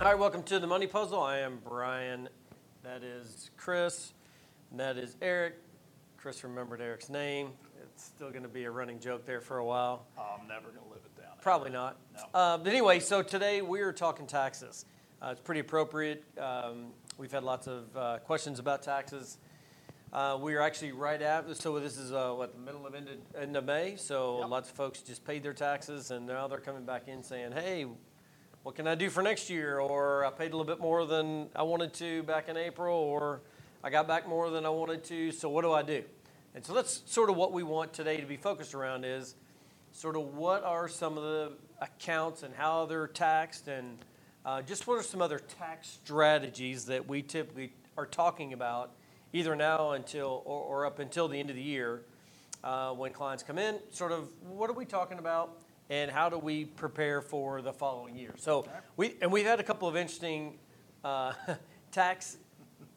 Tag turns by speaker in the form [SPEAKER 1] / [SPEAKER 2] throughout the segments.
[SPEAKER 1] All right, welcome to the Money Puzzle. I am Brian. That is Chris. And that is Eric. Chris remembered Eric's name. It's still going to be a running joke there for a while.
[SPEAKER 2] Oh, I'm never going to live it down.
[SPEAKER 1] Probably not.
[SPEAKER 2] No.
[SPEAKER 1] Uh, but anyway, so today we are talking taxes. Uh, it's pretty appropriate. Um, we've had lots of uh, questions about taxes. Uh, we are actually right at so this is uh, what the middle of end of, end of May. So
[SPEAKER 2] Yep.
[SPEAKER 1] lots of folks just paid their taxes, and now they're coming back in saying, "Hey, what can I do for next year?" Or I paid a little bit more than I wanted to back in April, or I got back more than I wanted to. So what do I do? And so that's sort of what we want today to be focused around is sort of what are some of the accounts and how they're taxed, and uh, just what are some other tax strategies that we typically are talking about either now until or, or up until the end of the year uh, when clients come in. Sort of what are we talking about, and how do we prepare for the following year? So we and we've had a couple of interesting uh, tax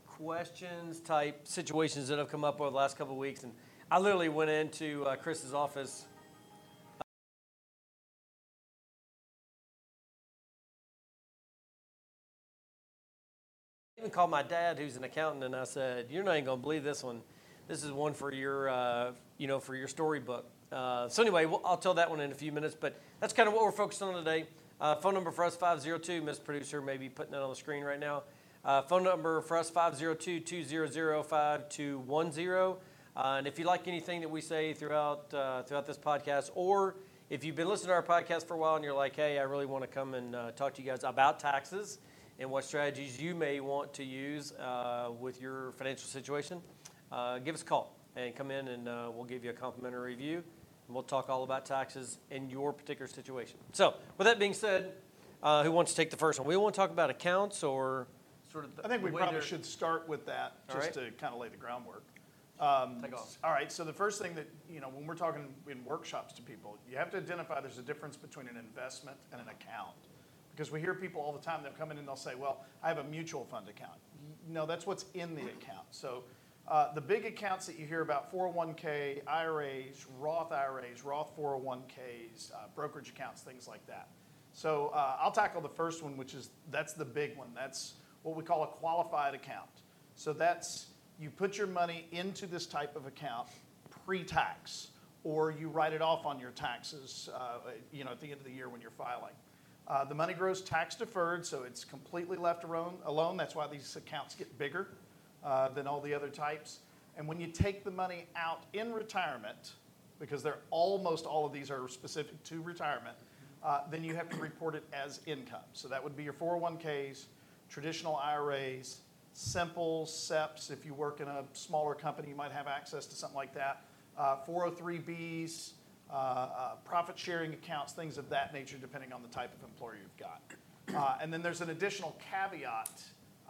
[SPEAKER 1] questions type situations that have come up over the last couple of weeks, and I literally went into uh, Chris's office. Even called my dad, who's an accountant, and I said, "You're not even going to believe this one. This is one for your, uh, you know, for your storybook." Uh, so anyway, we'll, I'll tell that one in a few minutes. But that's kind of what we're focused on today. Uh, phone number for us 502. Miss Producer may be putting that on the screen right now. Uh, phone number for us 502-200-5210. Uh, and if you like anything that we say throughout uh, throughout this podcast, or if you've been listening to our podcast for a while and you're like, "Hey, I really want to come and talk to you guys about taxes," and what strategies you may want to use with your financial situation, give us a call and come in and we'll give you a complimentary review we'll talk all about taxes in your particular situation. So, with that being said, uh, who wants to take the first one? We want to talk about accounts or sort of. The,
[SPEAKER 2] I think we probably should start with that, just
[SPEAKER 1] right.
[SPEAKER 2] to kind of lay the groundwork. Um,
[SPEAKER 1] Take off.
[SPEAKER 2] All right, so the first thing that, you know, when we're talking in workshops to people, you have to identify there's a difference between an investment and an account. Because we hear people all the time, they'll come in and they'll say, well, I have a mutual fund account. No, that's what's in the account. So uh, the big accounts that you hear about 401k, IRAs, Roth IRAs, Roth 401ks, uh, brokerage accounts, things like that. So uh, I'll tackle the first one, which is that's the big one. That's what we call a qualified account. So that's you put your money into this type of account pre-tax, or you write it off on your taxes, you know, at the end of the year when you're filing. The money grows tax deferred, so it's completely left alone. That's why these accounts get bigger uh, than all the other types. And when you take the money out in retirement, because they're almost all of these are specific to retirement, uh, then you have to report it as income. So that would be your 401ks, traditional IRAs, simple SEPs. If you work in a smaller company, you might have access to something like that. Uh, 403bs, uh, uh, profit sharing accounts, things of that nature, depending on the type of employer you've got. Uh, and then there's an additional caveat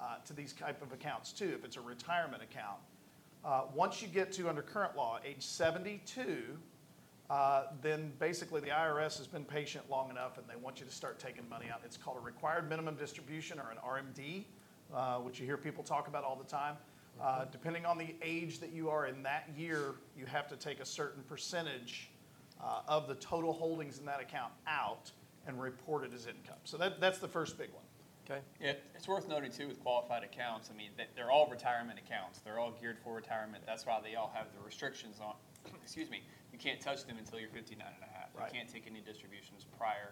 [SPEAKER 2] uh, to these type of accounts too. If it's a retirement account, uh, once you get to under current law age 72, uh, then basically the IRS has been patient long enough and they want you to start taking money out. It's called a required minimum distribution or an RMD, uh, which you hear people talk about all the time. Uh, depending on the age that you are in that year, you have to take a certain percentage uh, of the total holdings in that account out and report it as income. So that, that's the first big one.
[SPEAKER 1] Okay.
[SPEAKER 3] Yeah, it's worth noting too with qualified accounts. I mean, they- they're all retirement accounts. They're all geared for retirement. That's why they all have the restrictions on. excuse me. You can't touch them until you're 59 and a half.
[SPEAKER 2] Right.
[SPEAKER 3] You can't take any distributions prior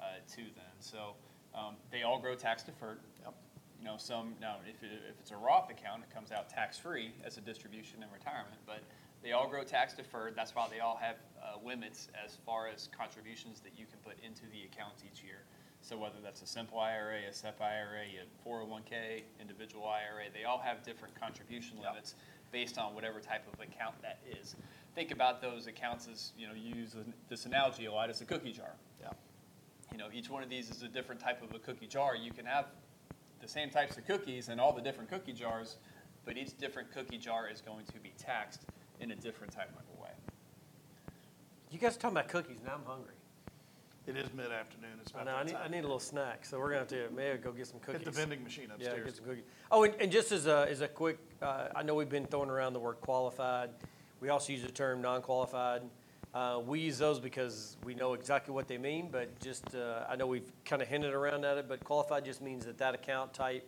[SPEAKER 3] uh, to then. So um, they all grow tax deferred.
[SPEAKER 2] Yep.
[SPEAKER 3] You know, some now if, it, if it's a Roth account, it comes out tax free as a distribution in retirement. But they all grow tax deferred. That's why they all have uh, limits as far as contributions that you can put into the accounts each year. So whether that's a simple IRA, a SEP IRA, a 401k, individual IRA, they all have different contribution
[SPEAKER 2] Yep.
[SPEAKER 3] limits based on whatever type of account that is. Think about those accounts as you know, you use this analogy a lot as a cookie jar
[SPEAKER 2] Yeah.
[SPEAKER 3] you know, each one of these is a different type of a cookie jar. You can have the same types of cookies in all the different cookie jars, but each different cookie jar is going to be taxed in a different type of way.
[SPEAKER 1] You guys are talking about cookies, now I'm hungry.
[SPEAKER 2] It is mid-afternoon. It's
[SPEAKER 1] I
[SPEAKER 2] about
[SPEAKER 1] know, I
[SPEAKER 2] that
[SPEAKER 1] need,
[SPEAKER 2] time.
[SPEAKER 1] I need a little snack, so we're gonna have to maybe go get some cookies.
[SPEAKER 2] Hit the vending machine
[SPEAKER 1] Yeah,
[SPEAKER 2] upstairs.
[SPEAKER 1] get some cookies. Oh, and, and just as a, as a quick, uh, I know we've been throwing around the word qualified. We also use the term non-qualified. Uh, we use those because we know exactly what they mean, but just, uh, I know we've kind of hinted around at it, but qualified just means that that account type,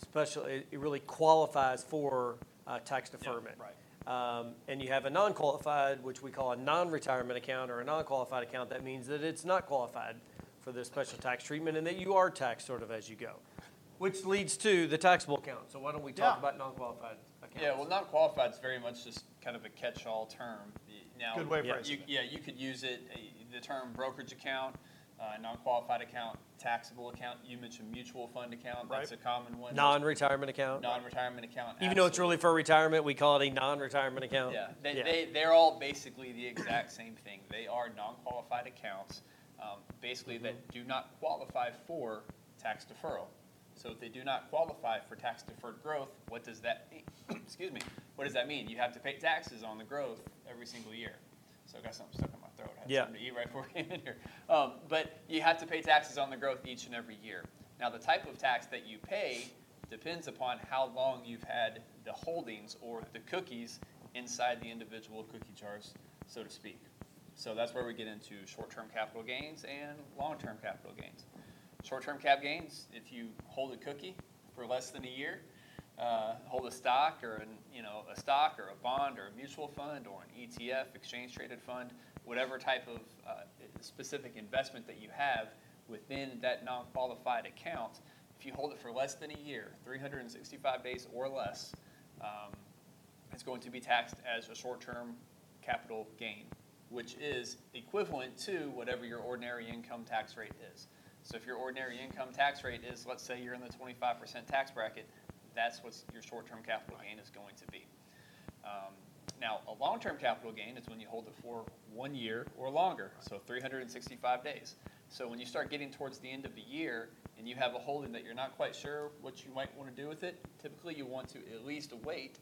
[SPEAKER 1] special, it, it really qualifies for uh, tax deferment.
[SPEAKER 2] right.
[SPEAKER 1] Um, and you have a non-qualified, which we call a non-retirement account or a non-qualified account. That means that it's not qualified for this special tax treatment and that you are taxed sort of as you go. Which leads to the taxable account. So why don't we talk
[SPEAKER 2] Yeah.
[SPEAKER 1] about non-qualified accounts?
[SPEAKER 3] Yeah, well, non-qualified is very much just kind of a catch-all term. Now,
[SPEAKER 2] Good way of
[SPEAKER 1] Yeah.
[SPEAKER 2] phrasing
[SPEAKER 3] you,
[SPEAKER 2] it.
[SPEAKER 3] yeah, you could use it, uh, the term brokerage account, uh, non-qualified account, taxable account. You mentioned mutual fund account. That's a common one.
[SPEAKER 1] Non-retirement account.
[SPEAKER 3] Non-retirement account.
[SPEAKER 1] Even though it's
[SPEAKER 3] absolutely.
[SPEAKER 1] really for retirement, we call it a non-retirement account.
[SPEAKER 3] Yeah, they,
[SPEAKER 1] Yeah.
[SPEAKER 3] they, they're all basically the exact same thing. They are non-qualified accounts, um, basically that do not qualify for tax deferral. So if they do not qualify for tax deferred growth, what does that mean? Excuse me, what does that mean? You have to pay taxes on the growth every single year. So I got something stuck in my throat. I had
[SPEAKER 1] Yeah.
[SPEAKER 3] something to eat right before came in here. Um, but you have to pay taxes on the growth each and every year. Now, the type of tax that you pay depends upon how long you've had the holdings or the cookies inside the individual cookie jars, so to speak. So that's where we get into short-term capital gains and long-term capital gains. Short-term cap gains, if you hold a cookie for less than a year, uh, hold a stock or an, you know a stock or a bond or a mutual fund or an ETF, exchange traded fund, whatever type of uh, specific investment that you have within that non-qualified account, if you hold it for less than a year, 365 days or less, um, it's going to be taxed as a short-term capital gain, which is equivalent to whatever your ordinary income tax rate is. So if your ordinary income tax rate is, let's say you're in the 25% tax bracket, that's what your short-term capital gain is going to be. Um, Now, a long-term capital gain is when you hold it for one year or longer, so 365 days. So when you start getting towards the end of the year and you have a holding that you're not quite sure what you might want to do with it, typically you want to at least wait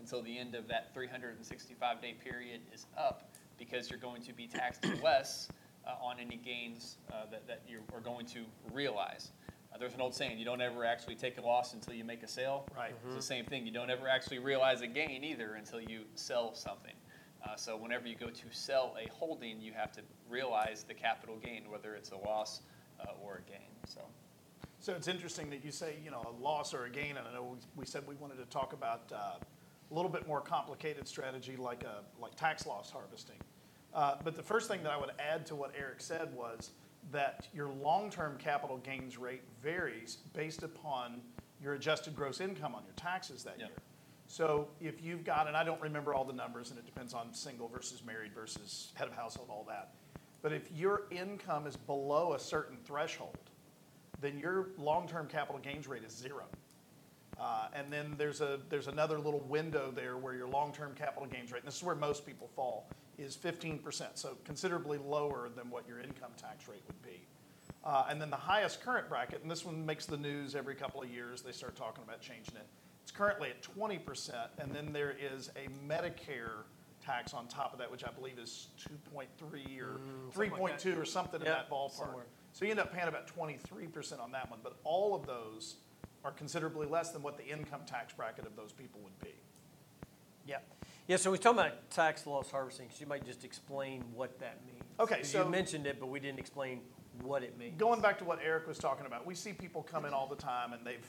[SPEAKER 3] until the end of that 365-day period is up because you're going to be taxed less uh, on any gains uh, that, that you are going to realize. Uh, there's an old saying, you don't ever actually take a loss until you make a sale.
[SPEAKER 2] Right.
[SPEAKER 3] It's the same thing. You don't ever actually realize a gain either until you sell something. Uh, so whenever you go to sell a holding, you have to realize the capital gain, whether it's a loss uh, or a gain. So.
[SPEAKER 2] So it's interesting that you say, you know, a loss or a gain, and I know we, we said we wanted to talk about uh, a little bit more complicated strategy like a, like tax loss harvesting. Uh, But the first thing that I would add to what Eric said was that your long-term capital gains rate varies based upon your adjusted gross income on your taxes that
[SPEAKER 3] Yeah.
[SPEAKER 2] year. So if you've got, and I don't remember all the numbers, and it depends on single versus married versus head of household, all that. But if your income is below a certain threshold, then your long-term capital gains rate is zero. Uh, and then there's a there's another little window there where your long-term capital gains rate, and this is where most people fall, is 15%, so considerably lower than what your income tax rate would be. Uh, and then the highest current bracket, and this one makes the news every couple of years, they start talking about changing it. It's currently at 20%, and then there is a Medicare tax on top of that, which I believe is 2.3 or
[SPEAKER 1] like
[SPEAKER 2] 3.2 or something in that ballpark.
[SPEAKER 1] somewhere.
[SPEAKER 2] So you end up paying about 23% on that one, but all of those are considerably less than what the income tax bracket of those people would be.
[SPEAKER 1] Yeah. Yeah, so we're talking about tax loss harvesting, so you might just explain what that means.
[SPEAKER 2] Okay, so-
[SPEAKER 1] You mentioned it, but we didn't explain what it means.
[SPEAKER 2] Going back to what Eric was talking about, we see people come in all the time and they've,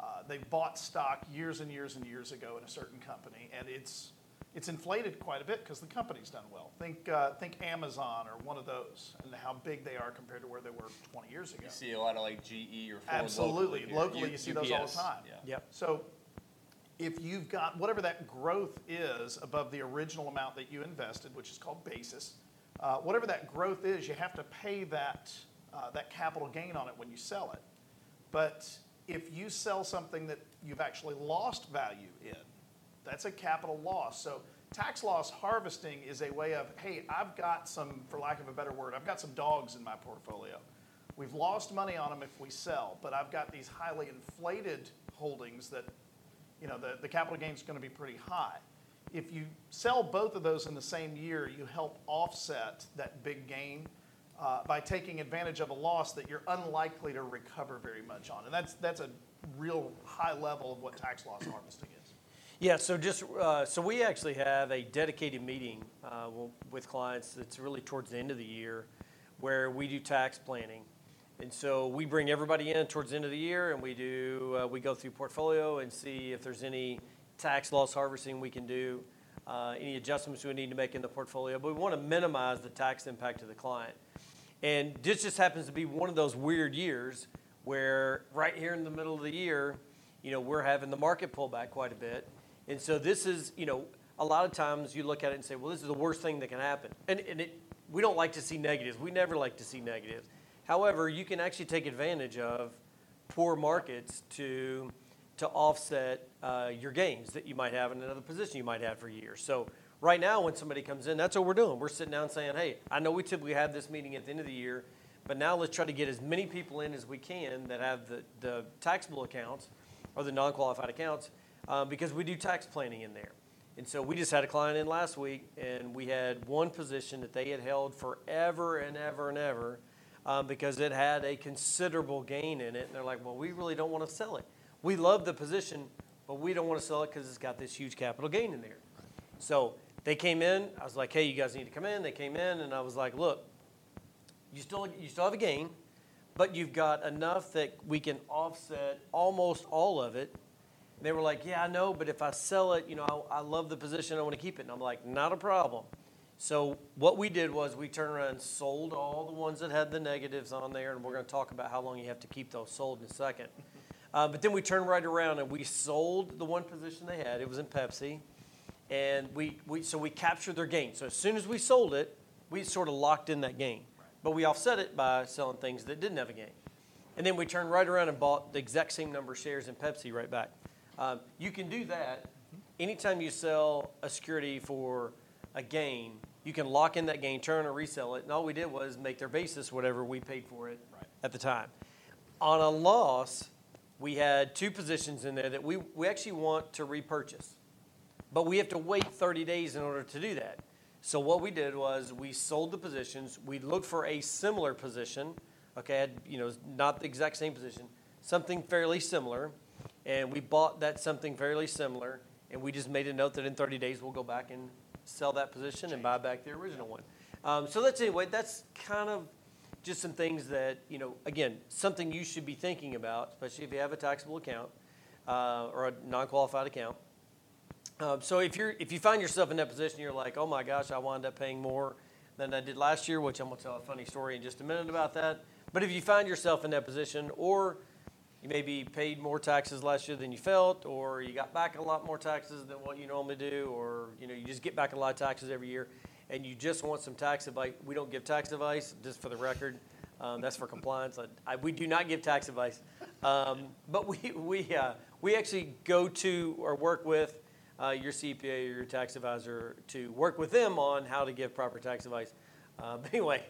[SPEAKER 2] uh, they've bought stock years and years and years ago in a certain company, and it's, it's inflated quite a bit because the company's done well. Think, uh, think Amazon or one of those, and how big they are compared to where they were 20 years ago.
[SPEAKER 3] You see a lot of like GE or Ford
[SPEAKER 2] Absolutely.
[SPEAKER 3] locally.
[SPEAKER 2] Locally,
[SPEAKER 3] U-
[SPEAKER 2] you see those all the time.
[SPEAKER 3] Yeah.
[SPEAKER 1] Yep.
[SPEAKER 2] So if you've got whatever that growth is above the original amount that you invested, which is called basis, uh, whatever that growth is, you have to pay that, uh, that capital gain on it when you sell it. But if you sell something that you've actually lost value in, that's a capital loss. So tax loss harvesting is a way of, hey, I've got some, for lack of a better word, I've got some dogs in my portfolio. We've lost money on them if we sell, but I've got these highly inflated holdings that, you know, the, capital gain is going to be pretty high. If you sell both of those in the same year, you help offset that big gain uh, by taking advantage of a loss that you're unlikely to recover very much on. And that's, that's a real high level of what tax loss harvesting is.
[SPEAKER 1] Yeah, so just, uh, so we actually have a dedicated meeting uh, with clients that's really towards the end of the year where we do tax planning. And so we bring everybody in towards the end of the year and we do, uh, we go through portfolio and see if there's any tax loss harvesting we can do, uh, any adjustments we need to make in the portfolio. But we want to minimize the tax impact to the client. And this just happens to be one of those weird years where right here in the middle of the year, you know, we're having the market pull back quite a bit. And so this is, you know, a lot of times you look at it and say, well, this is the worst thing that can happen. And, and it, we don't like to see negatives. We never like to see negatives. However, you can actually take advantage of poor markets to, to offset uh, your gains that you might have in another position you might have for years. So right now, when somebody comes in, that's what we're doing. We're sitting down saying, hey, I know we typically have this meeting at the end of the year, but now let's try to get as many people in as we can that have the, the taxable accounts or the non-qualified accounts uh, because we do tax planning in there. And so we just had a client in last week, and we had one position that they had held forever and ever and ever um, because it had a considerable gain in it. And they're like, well, we really don't want to sell it. We love the position, but we don't want to sell it because it's got this huge capital gain in there. So they came in. I was like, hey, you guys need to come in. They came in, and I was like, look, you still, you still have a gain, but you've got enough that we can offset almost all of it they were like, Yeah, I know, but if I sell it, you know, I, I love the position, I want to keep it. And I'm like, Not a problem. So what we did was we turned around and sold all the ones that had the negatives on there, and we're going to talk about how long you have to keep those sold in a second. Uh, but then we turned right around and we sold the one position they had. It was in Pepsi, and we, we so we captured their gain. So as soon as we sold it, we sort of locked in that gain, but we offset it by selling things that didn't have a gain. And then we turned right around and bought the exact same number of shares in Pepsi right back. Um, you can do that anytime you sell a security for a gain. You can lock in that gain, turn or resell it, and all we did was make their basis whatever we paid for it
[SPEAKER 2] Right.
[SPEAKER 1] at the time. On a loss, we had two positions in there that we, we actually want to repurchase, but we have to wait 30 days in order to do that. So what we did was we sold the positions. We looked for a similar position, okay, you know, not the exact same position, something fairly similar and we bought that something fairly similar, and we just made a note that in 30 days we'll go back and sell that position and buy back the original one. Um, so that's anyway. That's kind of just some things that you know. Again, something you should be thinking about, especially if you have a taxable account uh, or a non-qualified account. Um, so if you're if you find yourself in that position, you're like, oh my gosh, I wound up paying more than I did last year, which I'm to tell a funny story in just a minute about that. But if you find yourself in that position, or you maybe paid more taxes last year than you felt, or you got back a lot more taxes than what you normally do, or you know you just get back a lot of taxes every year, and you just want some tax advice. We don't give tax advice, just for the record. Um, that's for compliance. I, I, we do not give tax advice, um, but we we uh, we actually go to or work with uh, your CPA or your tax advisor to work with them on how to give proper tax advice. Uh, but anyway.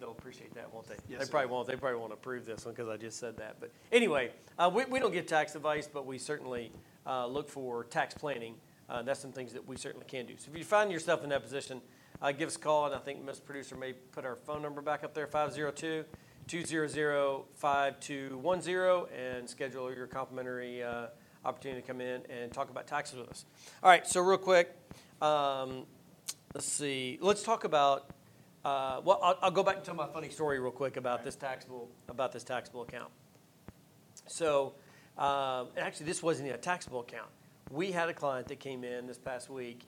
[SPEAKER 1] They'll appreciate that, won't they?
[SPEAKER 2] Yes,
[SPEAKER 1] they
[SPEAKER 2] sir.
[SPEAKER 1] probably won't. They probably won't approve this one because I just said that. But anyway, uh, we, we don't give tax advice, but we certainly uh, look for tax planning. Uh, that's some things that we certainly can do. So if you find yourself in that position, uh, give us a call, and I think Ms. Producer may put our phone number back up there 502 200 5210 and schedule your complimentary uh, opportunity to come in and talk about taxes with us. All right, so real quick, um, let's see. Let's talk about well, I'll, I'll go back and tell my funny story real quick about this taxable about this taxable account. So, um, actually, this wasn't a taxable account. We had a client that came in this past week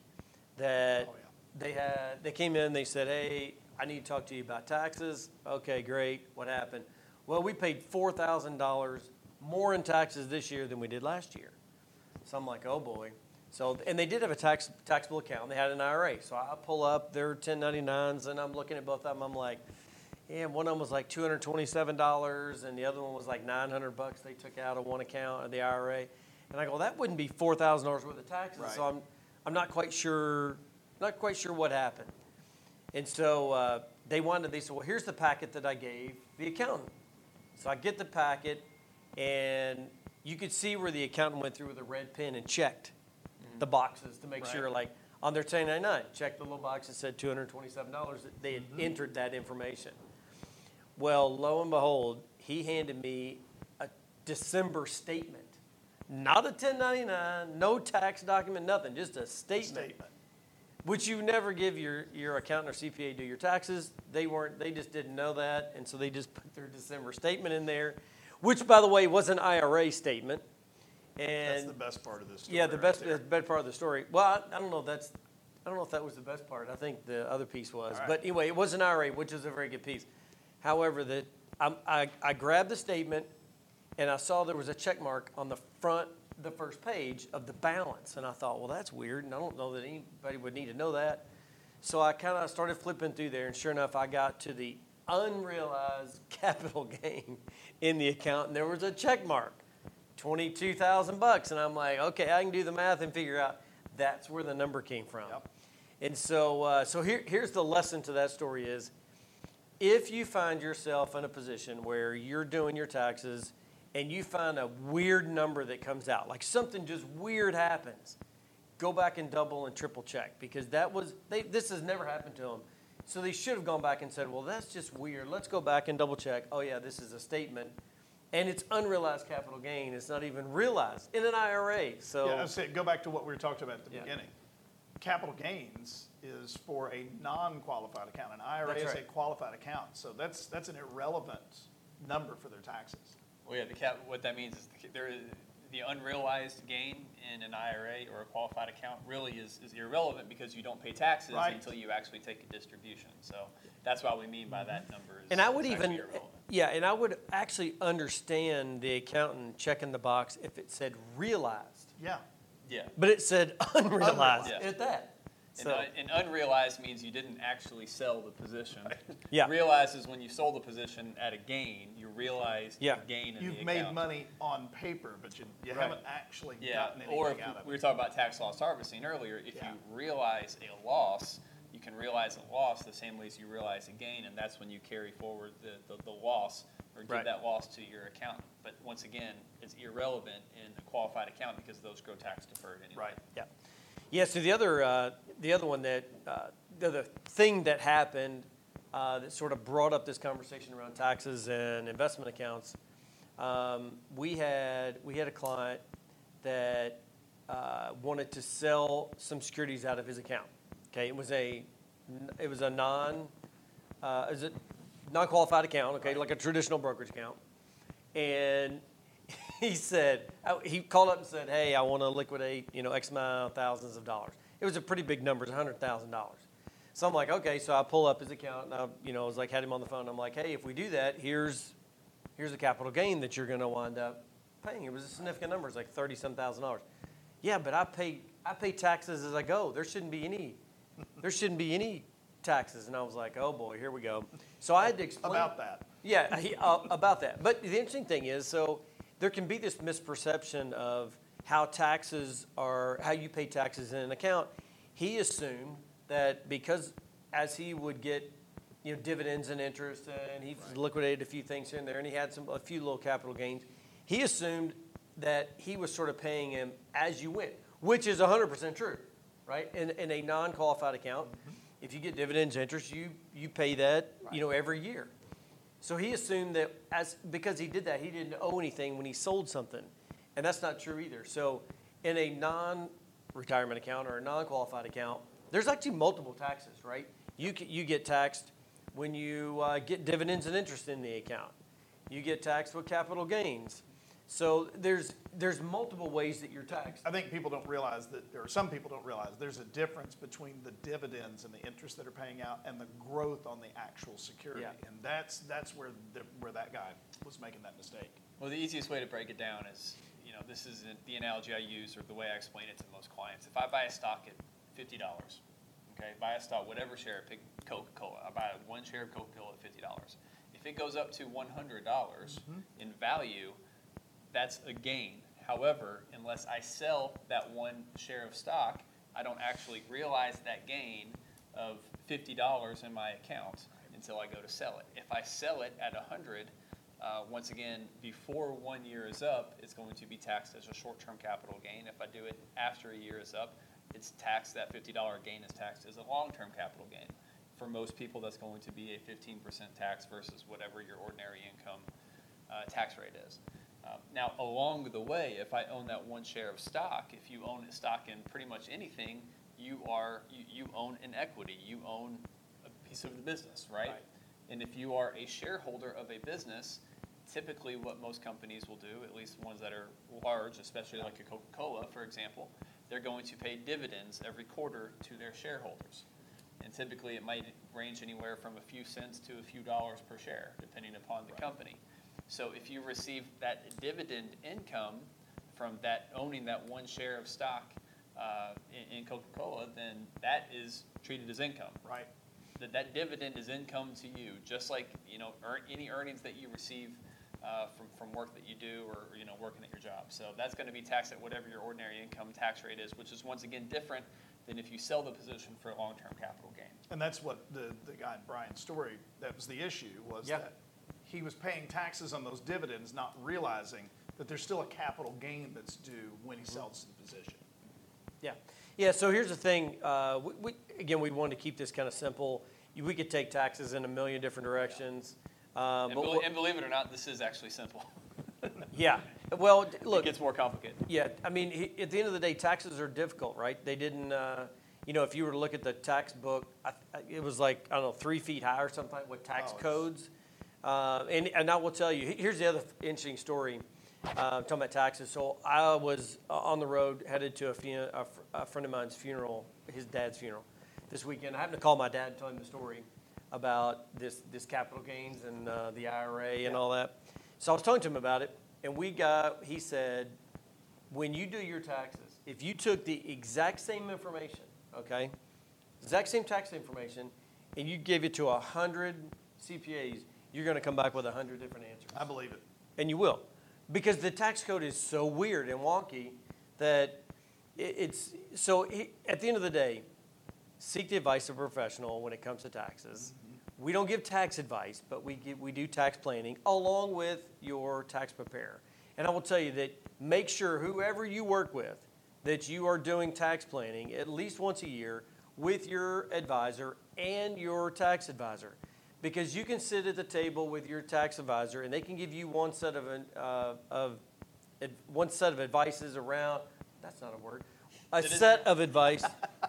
[SPEAKER 1] that
[SPEAKER 2] Oh, yeah.
[SPEAKER 1] they had. They came in. They said, "Hey, I need to talk to you about taxes." Okay, great. What happened? Well, we paid four thousand dollars more in taxes this year than we did last year. So I'm like, oh boy. So, and they did have a tax, taxable account. They had an IRA. So I pull up their 1099s and I'm looking at both of them. I'm like, yeah, one of them was like $227 and the other one was like 900 bucks they took out of one account of the IRA. And I go, that wouldn't be $4,000 worth of taxes. So I'm, I'm not quite sure, not quite sure what happened. And so uh, they wanted, they said, well, here's the packet that I gave the accountant. So I get the packet, and you could see where the accountant went through with a red pen and checked the boxes to make sure, like on their 1099, check the little box that said $227 they had mm-hmm. entered that information. Well, lo and behold, he handed me a December statement. not a 1099, no tax document, nothing, just a statement.
[SPEAKER 2] Statement.
[SPEAKER 1] Which you never give your, your accountant or CPA do your taxes. They weren't, they just didn't know that, and so they just put their December statement in there, which, by the way, was an IRA statement.
[SPEAKER 2] That's the best part of this story.
[SPEAKER 1] yeah, the
[SPEAKER 2] right
[SPEAKER 1] best,
[SPEAKER 2] there.
[SPEAKER 1] the best part of the story. Well, I, I don't know if that's, I don't know if that was the best part. I think the other piece was.
[SPEAKER 2] Right.
[SPEAKER 1] But anyway, it was an IRA, which is a very good piece. However, that I, I grabbed the statement and I saw there was a check mark on the front, the first page of the balance. And I thought, well, that's weird. And I don't know that anybody would need to know that. So I kind of started flipping through there. And sure enough, I got to the unrealized capital gain in the account. And there was a check mark. 22,000 bucks. And I'm like, okay, I can do the math and figure out that's where the number came from.
[SPEAKER 2] Yep.
[SPEAKER 1] And so, uh, so here, here's the lesson to that story is if you find yourself in a position where you're doing your taxes and you find a weird number that comes out, like something just weird happens, go back and double and triple check because that was, they, this has never happened to them. So they should have gone back and said, well, that's just weird. Let's go back and double check. Oh, yeah, this is a statement. And it's unrealized capital gain. It's not even realized in an IRA. So,
[SPEAKER 2] Yeah, I said, go back to what we were talking about at the
[SPEAKER 1] Yeah.
[SPEAKER 2] beginning. Capital gains is for a non-qualified account. An IRA
[SPEAKER 1] That's
[SPEAKER 2] is a qualified account, so that's, that's an irrelevant number for their taxes.
[SPEAKER 3] Well, yeah, the cap, what that means is the, there is, the unrealized gain in an IRA or a qualified account really is, is irrelevant because you don't pay taxes
[SPEAKER 2] Right.
[SPEAKER 3] until you actually take a distribution. So that's what we mean by that number is.
[SPEAKER 1] And I would even,
[SPEAKER 3] actually irrelevant.
[SPEAKER 1] yeah, and I would actually understand the accountant checking the box if it said realized,
[SPEAKER 2] Yeah,
[SPEAKER 3] Yeah.
[SPEAKER 1] but it said unrealized
[SPEAKER 3] Yeah.
[SPEAKER 1] at that.
[SPEAKER 3] And,
[SPEAKER 1] So,
[SPEAKER 3] un- and unrealized means you didn't actually sell the position.
[SPEAKER 1] Yeah.
[SPEAKER 3] Realized is when you sold the position at a gain, you realized
[SPEAKER 1] Yeah.
[SPEAKER 3] the gain in
[SPEAKER 2] you've
[SPEAKER 3] the
[SPEAKER 2] made
[SPEAKER 3] account.
[SPEAKER 2] money on paper, but you, you
[SPEAKER 3] Right.
[SPEAKER 2] haven't actually
[SPEAKER 3] Yeah,
[SPEAKER 2] gotten
[SPEAKER 3] or
[SPEAKER 2] anything
[SPEAKER 3] if
[SPEAKER 2] out of
[SPEAKER 3] we were talking about tax loss harvesting earlier, if
[SPEAKER 2] Yeah.
[SPEAKER 3] you realize a loss, you can realize a loss the same way as you realize a gain, and that's when you carry forward the, the, the loss or give
[SPEAKER 1] Right.
[SPEAKER 3] that loss to your accountant. But once again, it's irrelevant in a qualified account because those grow tax deferred anyway.
[SPEAKER 2] Right.
[SPEAKER 1] yeah. Yeah, so the other, uh, the other one that, uh, the other thing that happened uh, that sort of brought up this conversation around taxes and investment accounts, um, we had, we had a client that uh, wanted to sell some securities out of his account. Okay, it was a, it was a non, uh, is it non-qualified account? Okay, like a traditional brokerage account, and he said uh, he called up and said, "Hey, I want to liquidate, you know, X amount of thousands of dollars." It was a pretty big number, it's hundred thousand dollars. So I'm like, okay, so I pull up his account, and I, you know, I was like, had him on the phone. I'm like, hey, if we do that, here's, here's the capital gain that you're going to wind up paying. It was a significant number, it's like thirty some thousand dollars. Yeah, but I pay, I pay taxes as I go. There shouldn't be any, there shouldn't be any taxes. And I was like, oh boy, here we go. So I had to explain
[SPEAKER 2] About that.
[SPEAKER 1] yeah, he, uh, about that. But the interesting thing is, so there can be this misperception of how taxes are, how you pay taxes in an account. He assumed that because as he would get, you know, dividends and interest, uh, and he liquidated a few things here and there, and he had some a few little capital gains, he assumed that he was sort of paying him as you went, which is 100% true, right? In, in a non-qualified account, mm-hmm. if you get dividends, interest, you you pay that, you know, every year. So he assumed that as because he did that, he didn't owe anything when he sold something, and that's not true either. So in a non-retirement account or a non-qualified account, there's actually multiple taxes, right? You you get taxed when you uh, get dividends and interest in the account. You get taxed with capital gains. So there's there's multiple ways that you're taxed.
[SPEAKER 2] I think people don't realize that, or some people don't realize, there's a difference between the dividends and the interest that are paying out and the growth on the actual security.
[SPEAKER 1] Yeah.
[SPEAKER 2] And that's, that's where, the- where that guy was making that mistake.
[SPEAKER 3] Well, the easiest way to break it down is, you know, this is the analogy I use or the way I explain it to most clients. If I buy a stock at fifty dollars, okay, buy a stock, whatever share, pick Coca-Cola. I buy one share of Coca-Cola at fifty dollars. If it goes up to one hundred dollars mm-hmm. in value, that's a gain. However, unless I sell that one share of stock, I don't actually realize that gain of fifty dollars in my account until I go to sell it. If I sell it at a hundred, uh, once again, before one year is up, it's going to be taxed as a short-term capital gain. If I do it after a year is up, it's taxed, that fifty dollar gain is taxed as a long-term capital gain. For most people, that's going to be a fifteen percent tax versus whatever your ordinary income uh, tax rate is. Um, Now, along the way, if I own that one share of stock, if you own a stock in pretty much anything, you are, you, you own an equity, you own a piece of the business, right?
[SPEAKER 1] Right.
[SPEAKER 3] And if you are a shareholder of a business, typically what most companies will do, at least ones that are large, especially like a Coca-Cola, for example, they're going to pay dividends every quarter to their shareholders. And typically, it might range anywhere from a few cents to a few dollars per share, depending upon the company. So if you receive that dividend income from that, owning that one share of stock uh, in in Coca-Cola, then that is treated as income
[SPEAKER 2] Right.
[SPEAKER 3] that that dividend is income to you, just like, you know, earn, any earnings that you receive uh, from, from work that you do or, you know, working at your job. So that's going to be taxed at whatever your ordinary income tax rate is, which is once again different than if you sell the position for a long-term capital gain.
[SPEAKER 2] And that's what the, the guy in Brian's story, that was the issue, was
[SPEAKER 1] Yeah.
[SPEAKER 2] that he was paying taxes on those dividends, not realizing that there's still a capital gain that's due when he sells the position.
[SPEAKER 1] Yeah, yeah. So here's the thing. Uh, we, we, again, we wanted to keep this kind of simple. We could take taxes in a million different directions. Um,
[SPEAKER 3] And,
[SPEAKER 1] but
[SPEAKER 3] bel-
[SPEAKER 1] what-
[SPEAKER 3] and believe it or not, this is actually simple.
[SPEAKER 1] yeah. Well, d-
[SPEAKER 3] It gets more complicated.
[SPEAKER 1] Yeah. I mean, he, at the end of the day, taxes are difficult, right? They didn't. Uh, you know, if you were to look at the tax book, I, I, it was like I don't know, three feet high or something with tax
[SPEAKER 2] Oh, it's-
[SPEAKER 1] codes. Uh, and, and I will tell you, here's the other interesting story. Uh, talking about taxes. So I was uh, on the road headed to a, fun- a, fr- a friend of mine's funeral, his dad's funeral, this weekend. I happened to call my dad and tell him the story about this, this capital gains and uh, the IRA and all that. So I was talking to him about it, and we got, he said, when you do your taxes, if you took the exact same information, okay, exact same tax information, and you gave it to a hundred CPAs, you're going to come back with a hundred different answers,
[SPEAKER 2] I believe it.
[SPEAKER 1] and you will, because the tax code is so weird and wonky that it's so. At the end of the day, seek the advice of a professional when it comes to taxes. Mm-hmm. We don't give tax advice, but we give, we do tax planning along with your tax preparer. And I will tell you that make sure whoever you work with that you are doing tax planning at least once a year with your advisor and your tax advisor. Because you can sit at the table with your tax advisor and they can give you one set of, an- uh, of one set of advices around, that's not a word, a
[SPEAKER 3] It
[SPEAKER 1] set of advice,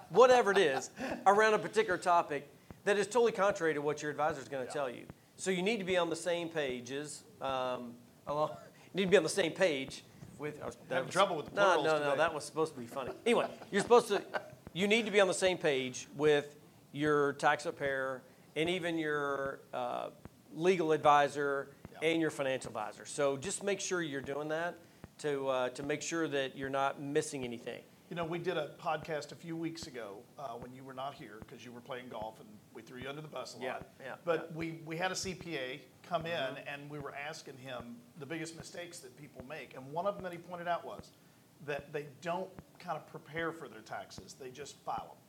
[SPEAKER 1] whatever it is, around a particular topic that is totally contrary to what your advisor is going to tell you. So you need to be on the same pages. Um, along, you need to be on the same page with. Was- that
[SPEAKER 2] Having
[SPEAKER 1] was-
[SPEAKER 2] trouble with the
[SPEAKER 1] No, no, no.
[SPEAKER 2] today.
[SPEAKER 1] That was supposed to be funny. Anyway, you're supposed to. You need to be on the same page with your tax preparer and even your uh, legal advisor
[SPEAKER 2] Yeah.
[SPEAKER 1] and your financial advisor. So just make sure you're doing that to uh, to make sure that you're not missing anything.
[SPEAKER 2] You know, we did a podcast a few weeks ago uh, when you were not here because you were playing golf and we threw you under the bus a
[SPEAKER 1] Yeah,
[SPEAKER 2] lot.
[SPEAKER 1] yeah,
[SPEAKER 2] But we, we had a CPA come in and we were asking him the biggest mistakes that people make. And one of them that he pointed out was that they don't kind of prepare for their taxes, they just file them.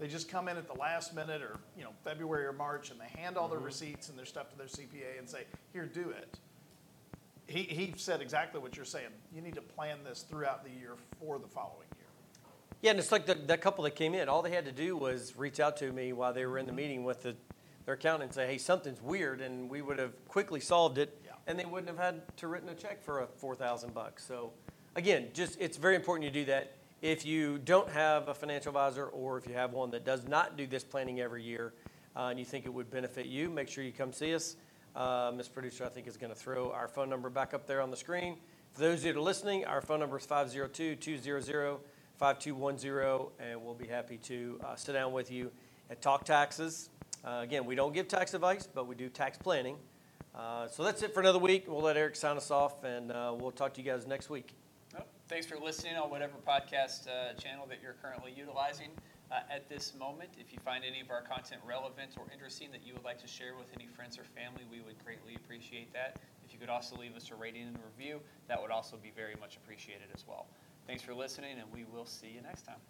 [SPEAKER 2] They just come in at the last minute or, you know, February or March and they hand all their mm-hmm. receipts and their stuff to their CPA and say, here, do it. He, he said exactly what you're saying. You need to plan this throughout the year for the following year.
[SPEAKER 1] Yeah, and it's like the, that couple that came in. All they had to do was reach out to me while they were in the mm-hmm. meeting with the, their accountant and say, "Hey, something's weird," and we would have quickly solved it,
[SPEAKER 2] Yeah.
[SPEAKER 1] and they wouldn't have had to written a check for a four thousand bucks. So, again, just it's very important you do that. If you don't have a financial advisor, or if you have one that does not do this planning every year, uh, and you think it would benefit you, make sure you come see us. Uh, Ms. Producer, I think, is going to throw our phone number back up there on the screen. For those of you that are listening, our phone number is 502 200 5210, and we'll be happy to uh, sit down with you and talk taxes. Uh, again, we don't give tax advice, but we do tax planning. Uh, so that's it for another week. We'll let Eric sign us off, and uh, we'll talk to you guys next week.
[SPEAKER 3] Thanks for listening on whatever podcast uh, channel that you're currently utilizing uh, at this moment. If you find any of our content relevant or interesting that you would like to share with any friends or family, we would greatly appreciate that. If you could also leave us a rating and a review, that would also be very much appreciated as well. Thanks for listening, and we will see you next time.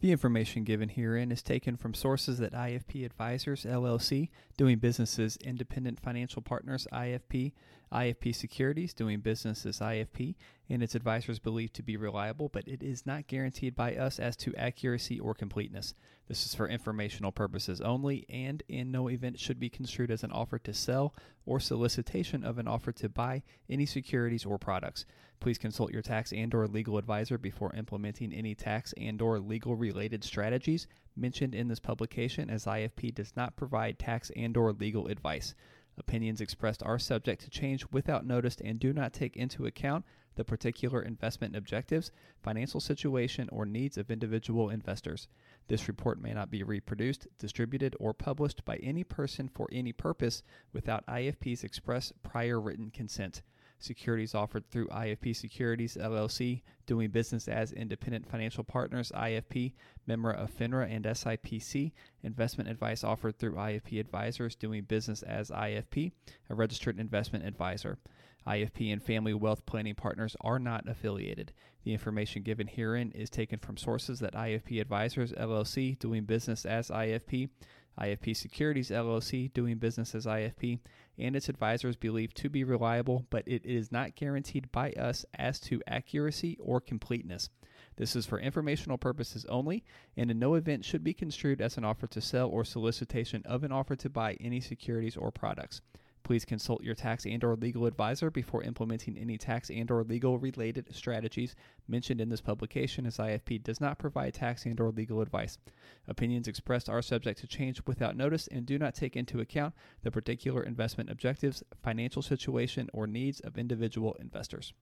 [SPEAKER 3] The information given herein is taken from sources that IFP Advisors LLC, doing business as Independent Financial Partners IFP, IFP Securities, doing business as IFP, and its advisors believe to be reliable, but it is not guaranteed by us as to accuracy or completeness. This is for informational purposes only, and in no event should be construed as an offer to sell or solicitation of an offer to buy any securities or products. Please consult your tax and or legal advisor before implementing any tax and or legal related strategies mentioned in this publication as IFP does not provide tax and or legal advice. Opinions expressed are subject to change without notice and do not take into account the particular investment objectives, financial situation, or needs of individual investors. This report may not be reproduced, distributed, or published by any person for any purpose without IFP's express prior written consent. Securities offered through IFP Securities LLC, doing business as Independent Financial Partners IFP, member of FINRA and SIPC. Investment advice offered through IFP Advisors, doing business as IFP, a registered investment advisor. IFP and Family Wealth Planning Partners are not affiliated. The information given herein is taken from sources that IFP Advisors LLC, doing business as IFP, IFP Securities LLC, doing business as IFP, and its advisors believe to be reliable, but it is not guaranteed by us as to accuracy or completeness. This is for informational purposes only, and in no event should be construed as an offer to sell or solicitation of an offer to buy any securities or products. Please consult your tax and or legal advisor before implementing any tax and or legal related strategies mentioned in this publication as IFP does not provide tax and or legal advice. Opinions expressed are subject to change without notice and do not take into account the particular investment objectives, financial situation, or needs of individual investors.